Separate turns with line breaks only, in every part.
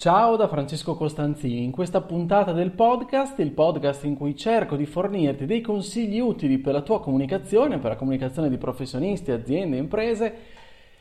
Ciao da Francesco Costanzini, in questa puntata del podcast, il podcast in cui cerco di fornirti dei consigli utili per la tua comunicazione, per la comunicazione di professionisti, aziende, imprese,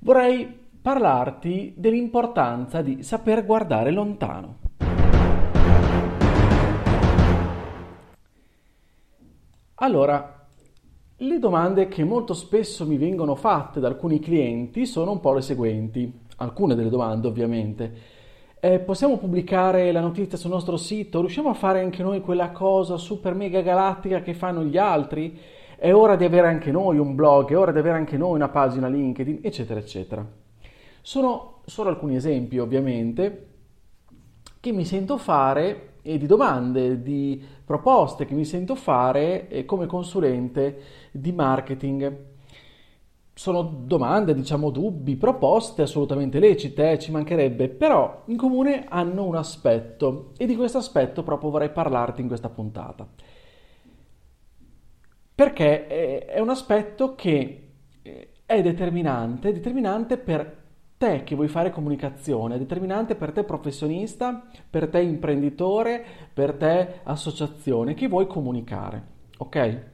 vorrei parlarti dell'importanza di saper guardare lontano. Allora, le domande che molto spesso mi vengono fatte da alcuni clienti sono un po' le seguenti, alcune delle domande ovviamente. Eh, possiamo pubblicare la notizia sul nostro sito? Riusciamo a fare anche noi quella cosa super mega galattica che fanno gli altri? È ora di avere anche noi un blog, è ora di avere anche noi una pagina LinkedIn, eccetera, eccetera. Sono solo alcuni esempi, ovviamente, che mi sento fare e di domande, di proposte che mi sento fare eh, come consulente di marketing sono domande, diciamo dubbi, proposte assolutamente lecite, eh, ci mancherebbe, però in comune hanno un aspetto e di questo aspetto proprio vorrei parlarti in questa puntata. Perché è un aspetto che eh, è determinante, determinante per te che vuoi fare comunicazione, determinante per te professionista, per te imprenditore, per te associazione che vuoi comunicare, ok?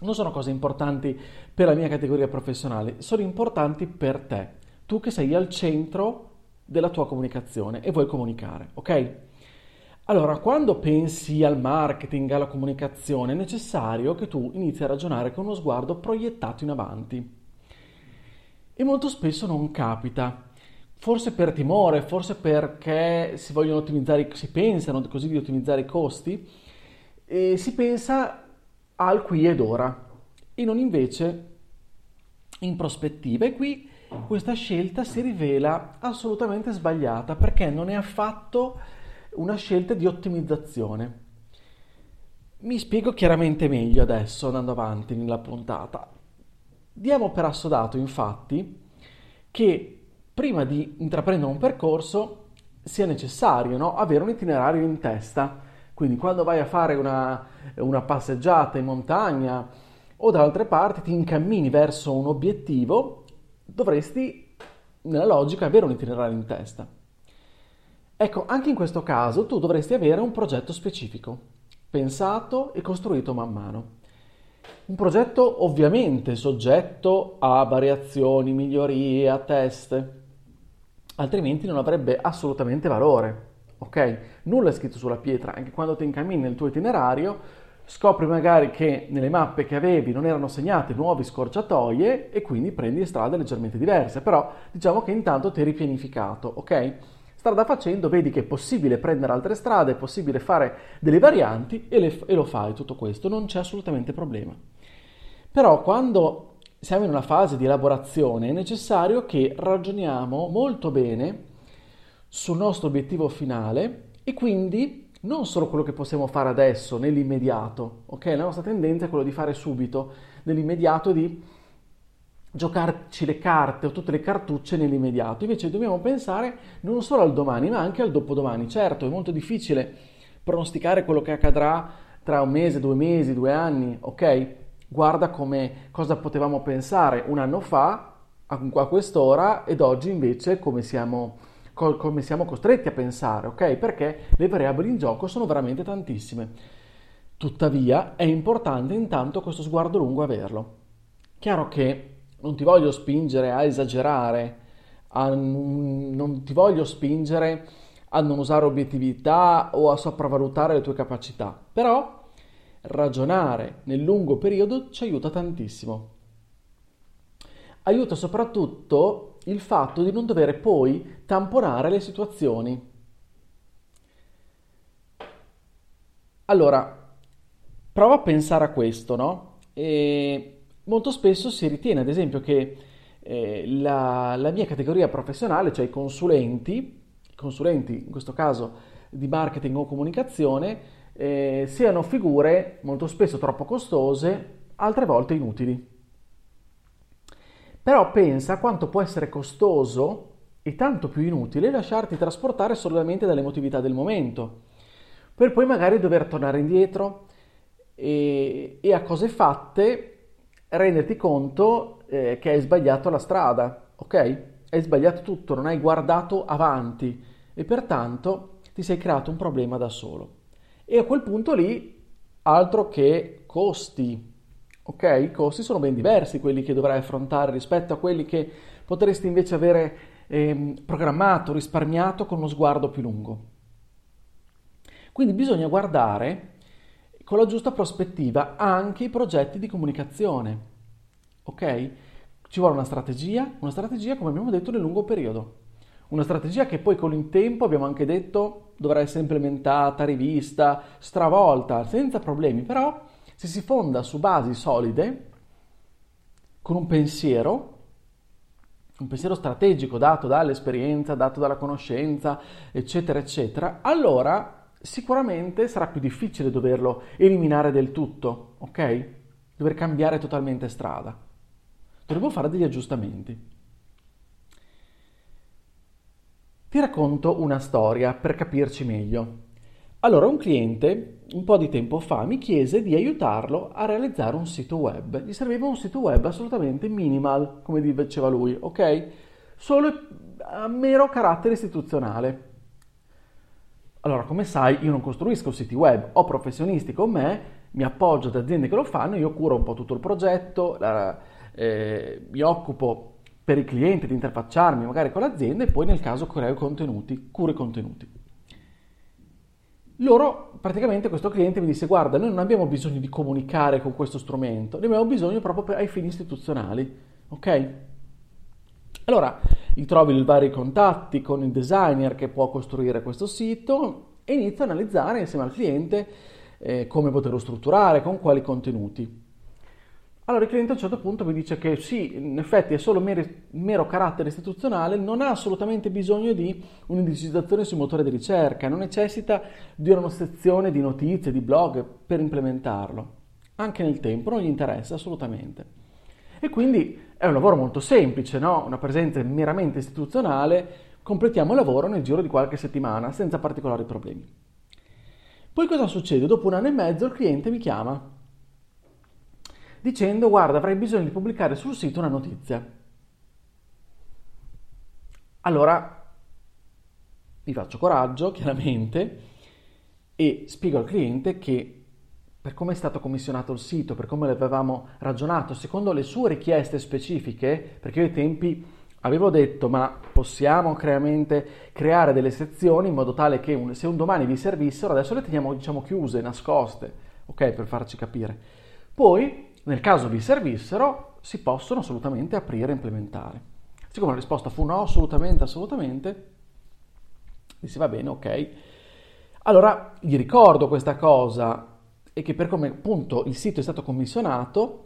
Non sono cose importanti per la mia categoria professionale, sono importanti per te, tu che sei al centro della tua comunicazione e vuoi comunicare, ok? Allora, quando pensi al marketing, alla comunicazione, è necessario che tu inizi a ragionare con uno sguardo proiettato in avanti. E molto spesso non capita. Forse per timore, forse perché si vogliono ottimizzare, si pensano così di ottimizzare i costi, si pensa al qui ed ora e non invece in prospettiva. E qui questa scelta si rivela assolutamente sbagliata perché non è affatto una scelta di ottimizzazione. Mi spiego chiaramente meglio adesso andando avanti nella puntata. Diamo per assodato infatti che prima di intraprendere un percorso sia necessario no? avere un itinerario in testa quindi quando vai a fare una, una passeggiata in montagna o da altre parti ti incammini verso un obiettivo, dovresti nella logica avere un itinerario in testa. Ecco, anche in questo caso tu dovresti avere un progetto specifico, pensato e costruito man mano. Un progetto ovviamente soggetto a variazioni, migliorie, a test, altrimenti non avrebbe assolutamente valore ok? Nulla è scritto sulla pietra, anche quando ti incammini nel tuo itinerario scopri magari che nelle mappe che avevi non erano segnate nuove scorciatoie e quindi prendi strade leggermente diverse, però diciamo che intanto ti eri pianificato, ok? Strada facendo vedi che è possibile prendere altre strade, è possibile fare delle varianti e, le, e lo fai tutto questo, non c'è assolutamente problema. Però quando siamo in una fase di elaborazione è necessario che ragioniamo molto bene sul nostro obiettivo finale e quindi non solo quello che possiamo fare adesso, nell'immediato, ok? La nostra tendenza è quella di fare subito, nell'immediato, di giocarci le carte o tutte le cartucce nell'immediato. Invece dobbiamo pensare non solo al domani, ma anche al dopodomani. Certo, è molto difficile pronosticare quello che accadrà tra un mese, due mesi, due anni, ok? Guarda come cosa potevamo pensare un anno fa a quest'ora ed oggi invece come siamo come siamo costretti a pensare, ok? Perché le variabili in gioco sono veramente tantissime. Tuttavia è importante intanto questo sguardo lungo averlo. Chiaro che non ti voglio spingere a esagerare, a, non ti voglio spingere a non usare obiettività o a sopravvalutare le tue capacità, però ragionare nel lungo periodo ci aiuta tantissimo. Aiuta soprattutto il fatto di non dover poi tamponare le situazioni. Allora, prova a pensare a questo, no? E molto spesso si ritiene, ad esempio, che eh, la, la, mia categoria professionale, cioè i consulenti, consulenti in questo caso di marketing o comunicazione, eh, siano figure molto spesso troppo costose, altre volte inutili. Però pensa quanto può essere costoso e tanto più inutile lasciarti trasportare solamente dall'emotività del momento, per poi magari dover tornare indietro e, e a cose fatte renderti conto eh, che hai sbagliato la strada, ok? Hai sbagliato tutto, non hai guardato avanti e pertanto ti sei creato un problema da solo. E a quel punto lì, altro che costi, ok? I costi sono ben diversi quelli che dovrai affrontare rispetto a quelli che potresti invece avere eh, programmato, risparmiato con uno sguardo più lungo. Quindi bisogna guardare con la giusta prospettiva anche i progetti di comunicazione. Ok? Ci vuole una strategia, una strategia come abbiamo detto nel lungo periodo. Una strategia che poi con il tempo abbiamo anche detto dovrà essere implementata, rivista, stravolta, senza problemi, però se si fonda su basi solide, con un pensiero, un pensiero strategico dato dall'esperienza, dato dalla conoscenza, eccetera, eccetera, allora sicuramente sarà più difficile doverlo eliminare del tutto, ok? Dover cambiare totalmente strada. Dovremmo fare degli aggiustamenti. Ti racconto una storia per capirci meglio. Allora, un cliente un po' di tempo fa mi chiese di aiutarlo a realizzare un sito web. Gli serviva un sito web assolutamente minimal, come diceva lui, ok? Solo a mero carattere istituzionale. Allora, come sai, io non costruisco siti web, ho professionisti con me, mi appoggio ad aziende che lo fanno, io curo un po' tutto il progetto, la, eh, mi occupo per i clienti di interfacciarmi magari con l'azienda e poi nel caso creo contenuti, curo i contenuti. Loro, praticamente questo cliente mi disse guarda, noi non abbiamo bisogno di comunicare con questo strumento, ne abbiamo bisogno proprio per, ai fini istituzionali, ok? Allora, trovi i vari contatti con il designer che può costruire questo sito e inizio a analizzare insieme al cliente eh, come poterlo strutturare, con quali contenuti. Allora il cliente a un certo punto mi dice che sì, in effetti è solo mero, mero carattere istituzionale, non ha assolutamente bisogno di un'indicizzazione sul motore di ricerca, non necessita di una sezione di notizie, di blog per implementarlo. Anche nel tempo non gli interessa assolutamente. E quindi è un lavoro molto semplice, no? una presenza meramente istituzionale, completiamo il lavoro nel giro di qualche settimana senza particolari problemi. Poi cosa succede? Dopo un anno e mezzo il cliente mi chiama dicendo guarda avrei bisogno di pubblicare sul sito una notizia. Allora mi faccio coraggio, chiaramente, e spiego al cliente che per come è stato commissionato il sito, per come l'avevamo ragionato, secondo le sue richieste specifiche, perché io ai tempi avevo detto ma possiamo creare delle sezioni in modo tale che un, se un domani vi servissero, adesso le teniamo diciamo chiuse, nascoste, ok, per farci capire. Poi nel caso vi servissero, si possono assolutamente aprire e implementare. Siccome la risposta fu no, assolutamente, assolutamente, dissi va bene, ok. Allora gli ricordo questa cosa e che per come appunto il sito è stato commissionato,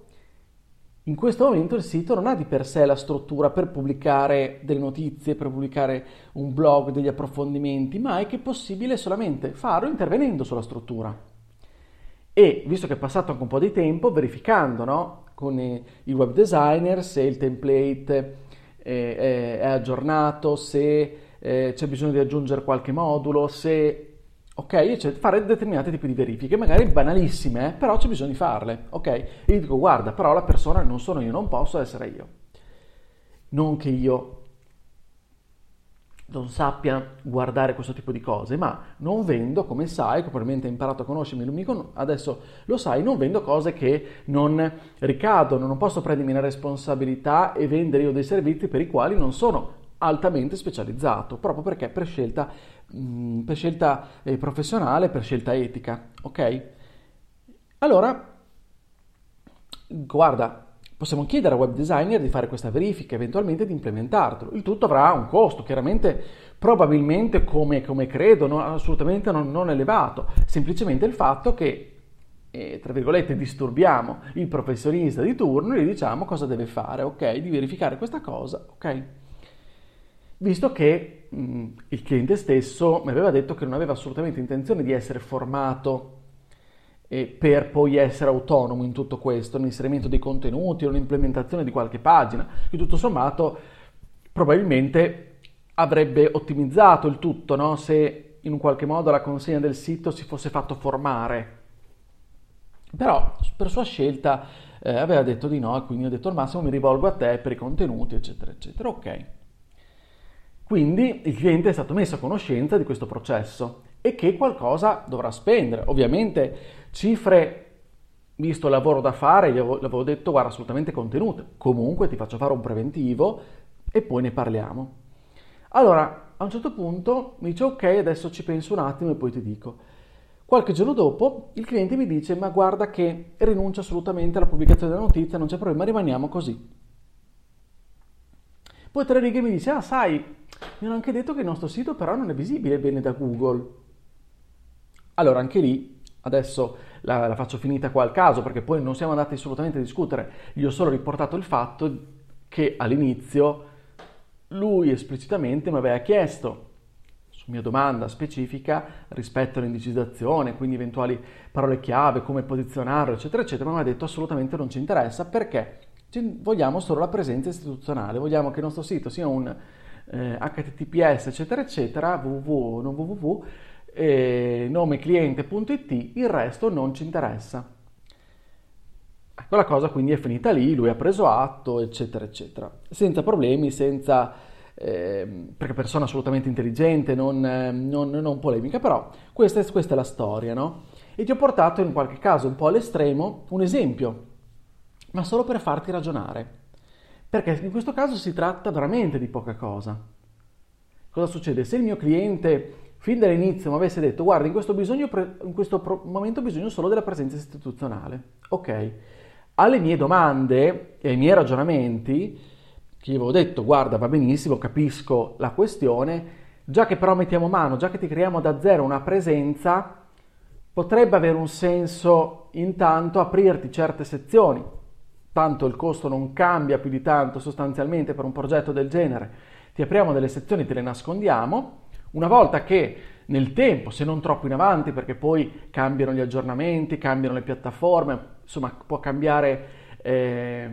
in questo momento il sito non ha di per sé la struttura per pubblicare delle notizie, per pubblicare un blog, degli approfondimenti, ma è che è possibile solamente farlo intervenendo sulla struttura e visto che è passato anche un po' di tempo, verificando no? con il web designer se il template è, è aggiornato, se eh, c'è bisogno di aggiungere qualche modulo, se ok, cioè fare determinati tipi di verifiche, magari banalissime, eh? però c'è bisogno di farle, ok? E gli dico guarda, però la persona non sono io, non posso essere io. Non che io non sappia guardare questo tipo di cose, ma non vendo, come sai, probabilmente hai imparato a conoscermi, adesso lo sai, non vendo cose che non ricadono, non posso prendermi la responsabilità e vendere io dei servizi per i quali non sono altamente specializzato, proprio perché per scelta, mm, per scelta eh, professionale, per scelta etica, ok? Allora, guarda, Possiamo chiedere al web designer di fare questa verifica, eventualmente di implementarlo. Il tutto avrà un costo, chiaramente, probabilmente come, come credo, no, assolutamente non, non, elevato. Semplicemente il fatto che, eh, tra virgolette, disturbiamo il professionista di turno e gli diciamo cosa deve fare, ok? Di verificare questa cosa, ok? Visto che mh, il cliente stesso mi aveva detto che non aveva assolutamente intenzione di essere formato per poi essere autonomo in tutto questo, nell'inserimento dei contenuti o nell'implementazione di qualche pagina, che tutto sommato probabilmente avrebbe ottimizzato il tutto, no? se in un qualche modo la consegna del sito si fosse fatto formare. Però per sua scelta eh, aveva detto di no e quindi ho detto al massimo mi rivolgo a te per i contenuti, eccetera, eccetera. Ok. Quindi il cliente è stato messo a conoscenza di questo processo e che qualcosa dovrà spendere. Ovviamente cifre, visto il lavoro da fare, gli avevo, detto guarda assolutamente contenute. Comunque ti faccio fare un preventivo e poi ne parliamo. Allora, a un certo punto mi dice ok, adesso ci penso un attimo e poi ti dico. Qualche giorno dopo il cliente mi dice ma guarda che rinuncio assolutamente alla pubblicazione della notizia, non c'è problema, rimaniamo così. Poi tre righe mi dice ah sai, mi hanno anche detto che il nostro sito però non è visibile bene da Google. Allora anche lì adesso la, la faccio finita qua al caso perché poi non siamo andati assolutamente a discutere, gli ho solo riportato il fatto che all'inizio lui esplicitamente mi aveva chiesto su mia domanda specifica rispetto all'indicizzazione, quindi eventuali parole chiave, come posizionarlo, eccetera, eccetera, ma mi ha detto assolutamente non ci interessa perché vogliamo solo la presenza istituzionale, vogliamo che il nostro sito sia un eh, HTTPS, eccetera, eccetera, www, non www, eh, nome cliente.it, il resto non ci interessa. Ecco, la cosa quindi è finita lì, lui ha preso atto, eccetera, eccetera, senza problemi, senza eh, perché persona assolutamente intelligente, non, non, non polemica, però questa è, questa è la storia, no? E ti ho portato in qualche caso un po' all'estremo un esempio, ma solo per farti ragionare, perché in questo caso si tratta veramente di poca cosa. Cosa succede? Se il mio cliente fin dall'inizio mi avesse detto guarda in questo, bisogno, in questo momento ho bisogno solo della presenza istituzionale, ok, alle mie domande e ai miei ragionamenti che gli avevo detto guarda va benissimo, capisco la questione, già che però mettiamo mano, già che ti creiamo da zero una presenza, potrebbe avere un senso intanto aprirti certe sezioni, tanto il costo non cambia più di tanto sostanzialmente per un progetto del genere, ti apriamo delle sezioni, te le nascondiamo, una volta che nel tempo, se non troppo in avanti, perché poi cambiano gli aggiornamenti, cambiano le piattaforme, insomma può cambiare eh,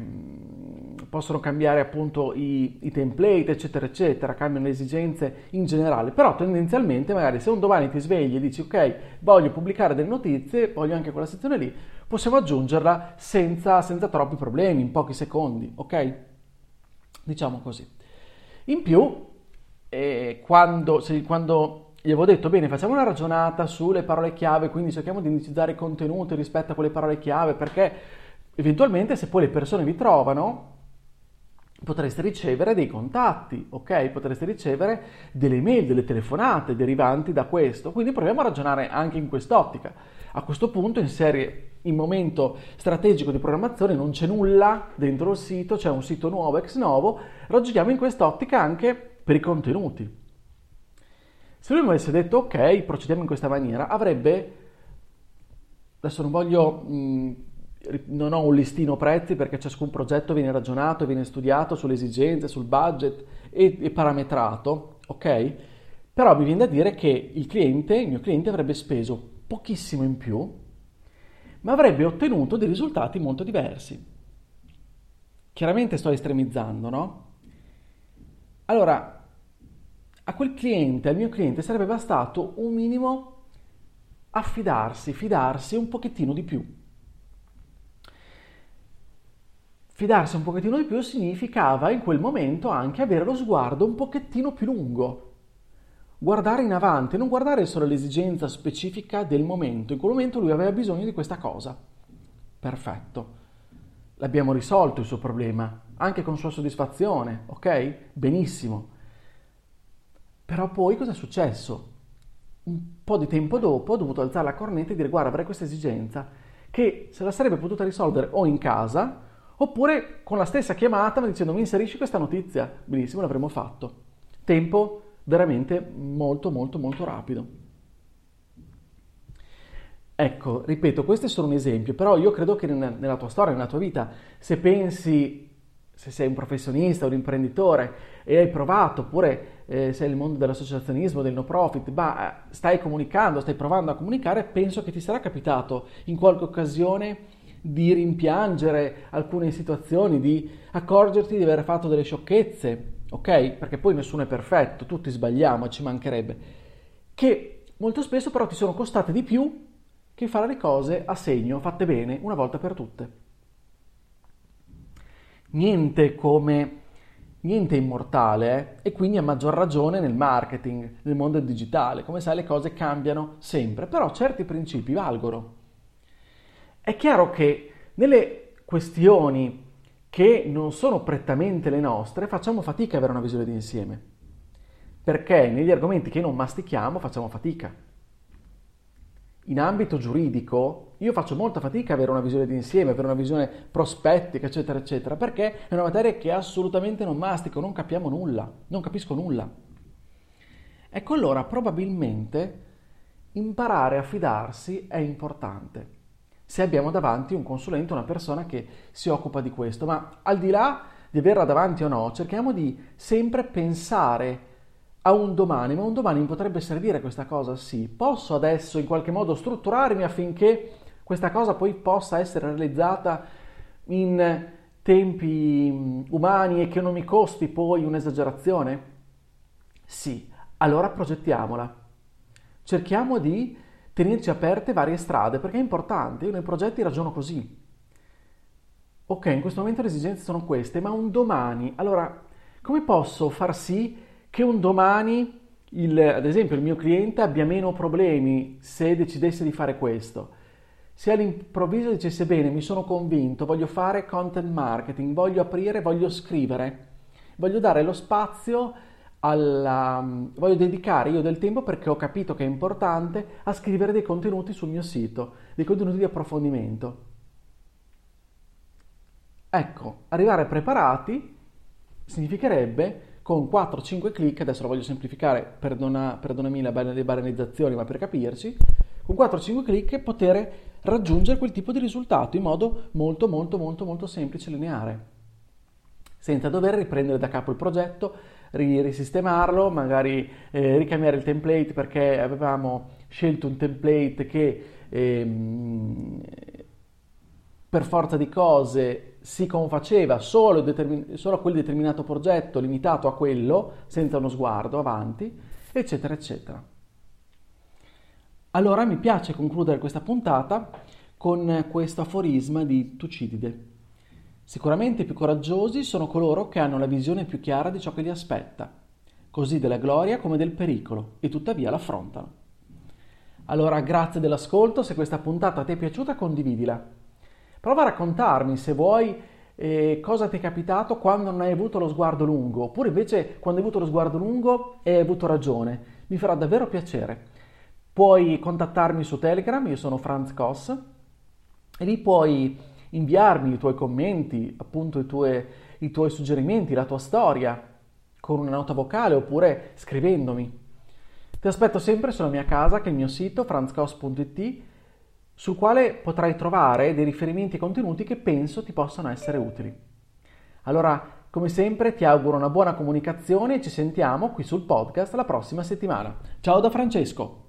possono cambiare appunto i, i, template, eccetera, eccetera, cambiano le esigenze in generale, però tendenzialmente magari se un domani ti svegli e dici ok, voglio pubblicare delle notizie, voglio anche quella sezione lì, possiamo aggiungerla senza, senza troppi problemi, in pochi secondi, ok? Diciamo così. In più, eh, quando, se, quando gli avevo detto bene, facciamo una ragionata sulle parole chiave, quindi cerchiamo di indicizzare i contenuti rispetto a quelle parole chiave, perché eventualmente se poi le persone vi trovano, potreste ricevere dei contatti, ok? Potreste ricevere delle mail, delle telefonate derivanti da questo. Quindi proviamo a ragionare anche in quest'ottica. A questo punto in serie, in momento strategico di programmazione non c'è nulla dentro il sito, c'è un sito nuovo, ex novo, ragioniamo in quest'ottica anche per i contenuti. Se lui mi avesse detto ok, procediamo in questa maniera, avrebbe, adesso non voglio mh, non ho un listino prezzi perché ciascun progetto viene ragionato, viene studiato sulle esigenze, sul budget e, e parametrato, ok? Però mi viene da dire che il cliente, il mio cliente avrebbe speso pochissimo in più, ma avrebbe ottenuto dei risultati molto diversi. Chiaramente sto estremizzando, no? Allora, a quel cliente, al mio cliente, sarebbe bastato un minimo affidarsi, fidarsi un pochettino di più Fidarsi un pochettino di più significava in quel momento anche avere lo sguardo un pochettino più lungo. Guardare in avanti, non guardare solo l'esigenza specifica del momento. In quel momento lui aveva bisogno di questa cosa. Perfetto. L'abbiamo risolto il suo problema, anche con sua soddisfazione, ok? Benissimo. Però poi cosa è successo? Un po' di tempo dopo ho dovuto alzare la cornetta e dire guarda avrei questa esigenza che se la sarebbe potuta risolvere o in casa Oppure con la stessa chiamata dicendo mi inserisci questa notizia, benissimo, l'avremmo fatto. Tempo veramente molto molto molto rapido. Ecco, ripeto, questo è solo un esempio, però io credo che nella tua storia, nella tua vita, se pensi se sei un professionista, un imprenditore e hai provato, oppure eh, sei nel mondo dell'associazionismo, del no profit, ma eh, stai comunicando, stai provando a comunicare, penso che ti sarà capitato in qualche occasione di rimpiangere alcune situazioni, di accorgerti di aver fatto delle sciocchezze, ok? Perché poi nessuno è perfetto, tutti sbagliamo, ci mancherebbe, che molto spesso però ti sono costate di più che fare le cose a segno, fatte bene, una volta per tutte niente come niente immortale e quindi a maggior ragione nel marketing, nel mondo digitale. Come sai le cose cambiano sempre, però certi principi valgono. È chiaro che nelle questioni che non sono prettamente le nostre facciamo fatica ad avere una visione d'insieme, perché negli argomenti che non mastichiamo facciamo fatica in ambito giuridico io faccio molta fatica ad avere una visione d'insieme, avere una visione prospettica, eccetera, eccetera, perché è una materia che assolutamente non mastico, non capiamo nulla, non capisco nulla. Ecco allora probabilmente imparare a fidarsi è importante se abbiamo davanti un consulente, una persona che si occupa di questo, ma al di là di averla davanti o no, cerchiamo di sempre pensare a un domani, ma un domani mi potrebbe servire questa cosa? Sì. Posso adesso in qualche modo strutturarmi affinché questa cosa poi possa essere realizzata in tempi mm, umani e che non mi costi poi un'esagerazione? Sì. Allora progettiamola. Cerchiamo di tenerci aperte varie strade perché è importante. Io nei progetti ragiono così. Ok, in questo momento le esigenze sono queste, ma un domani, allora come posso far sì che un domani, il, ad esempio, il mio cliente abbia meno problemi se decidesse di fare questo. Se all'improvviso dicesse bene, mi sono convinto, voglio fare content marketing, voglio aprire, voglio scrivere, voglio dare lo spazio alla, voglio dedicare io del tempo perché ho capito che è importante a scrivere dei contenuti sul mio sito, dei contenuti di approfondimento. Ecco, arrivare preparati significherebbe con 4-5 clic, adesso lo voglio semplificare, perdona, perdonami la, le banalizzazioni, ma per capirci, con 4-5 clic poter raggiungere quel tipo di risultato in modo molto molto molto molto semplice e lineare, senza dover riprendere da capo il progetto, risistemarlo, magari eh, ricambiare il template perché avevamo scelto un template che ehm, per forza di cose si confaceva solo, determin- solo a quel determinato progetto, limitato a quello, senza uno sguardo avanti, eccetera, eccetera. Allora mi piace concludere questa puntata con questo aforisma di Tucidide. Sicuramente i più coraggiosi sono coloro che hanno la visione più chiara di ciò che li aspetta, così della gloria come del pericolo, e tuttavia l'affrontano. Allora, grazie dell'ascolto, se questa puntata ti è piaciuta condividila Prova a raccontarmi se vuoi eh, cosa ti è capitato quando non hai avuto lo sguardo lungo, oppure invece quando hai avuto lo sguardo lungo e hai avuto ragione. Mi farà davvero piacere. Puoi contattarmi su Telegram, io sono Franz Koss, e lì puoi inviarmi i tuoi commenti, appunto i tuoi, i tuoi suggerimenti, la tua storia, con una nota vocale oppure scrivendomi. Ti aspetto sempre sulla mia casa, che è il mio sito franzcos.it sul quale potrai trovare dei riferimenti e contenuti che penso ti possano essere utili. Allora, come sempre, ti auguro una buona comunicazione e ci sentiamo qui sul podcast la prossima settimana. Ciao da Francesco!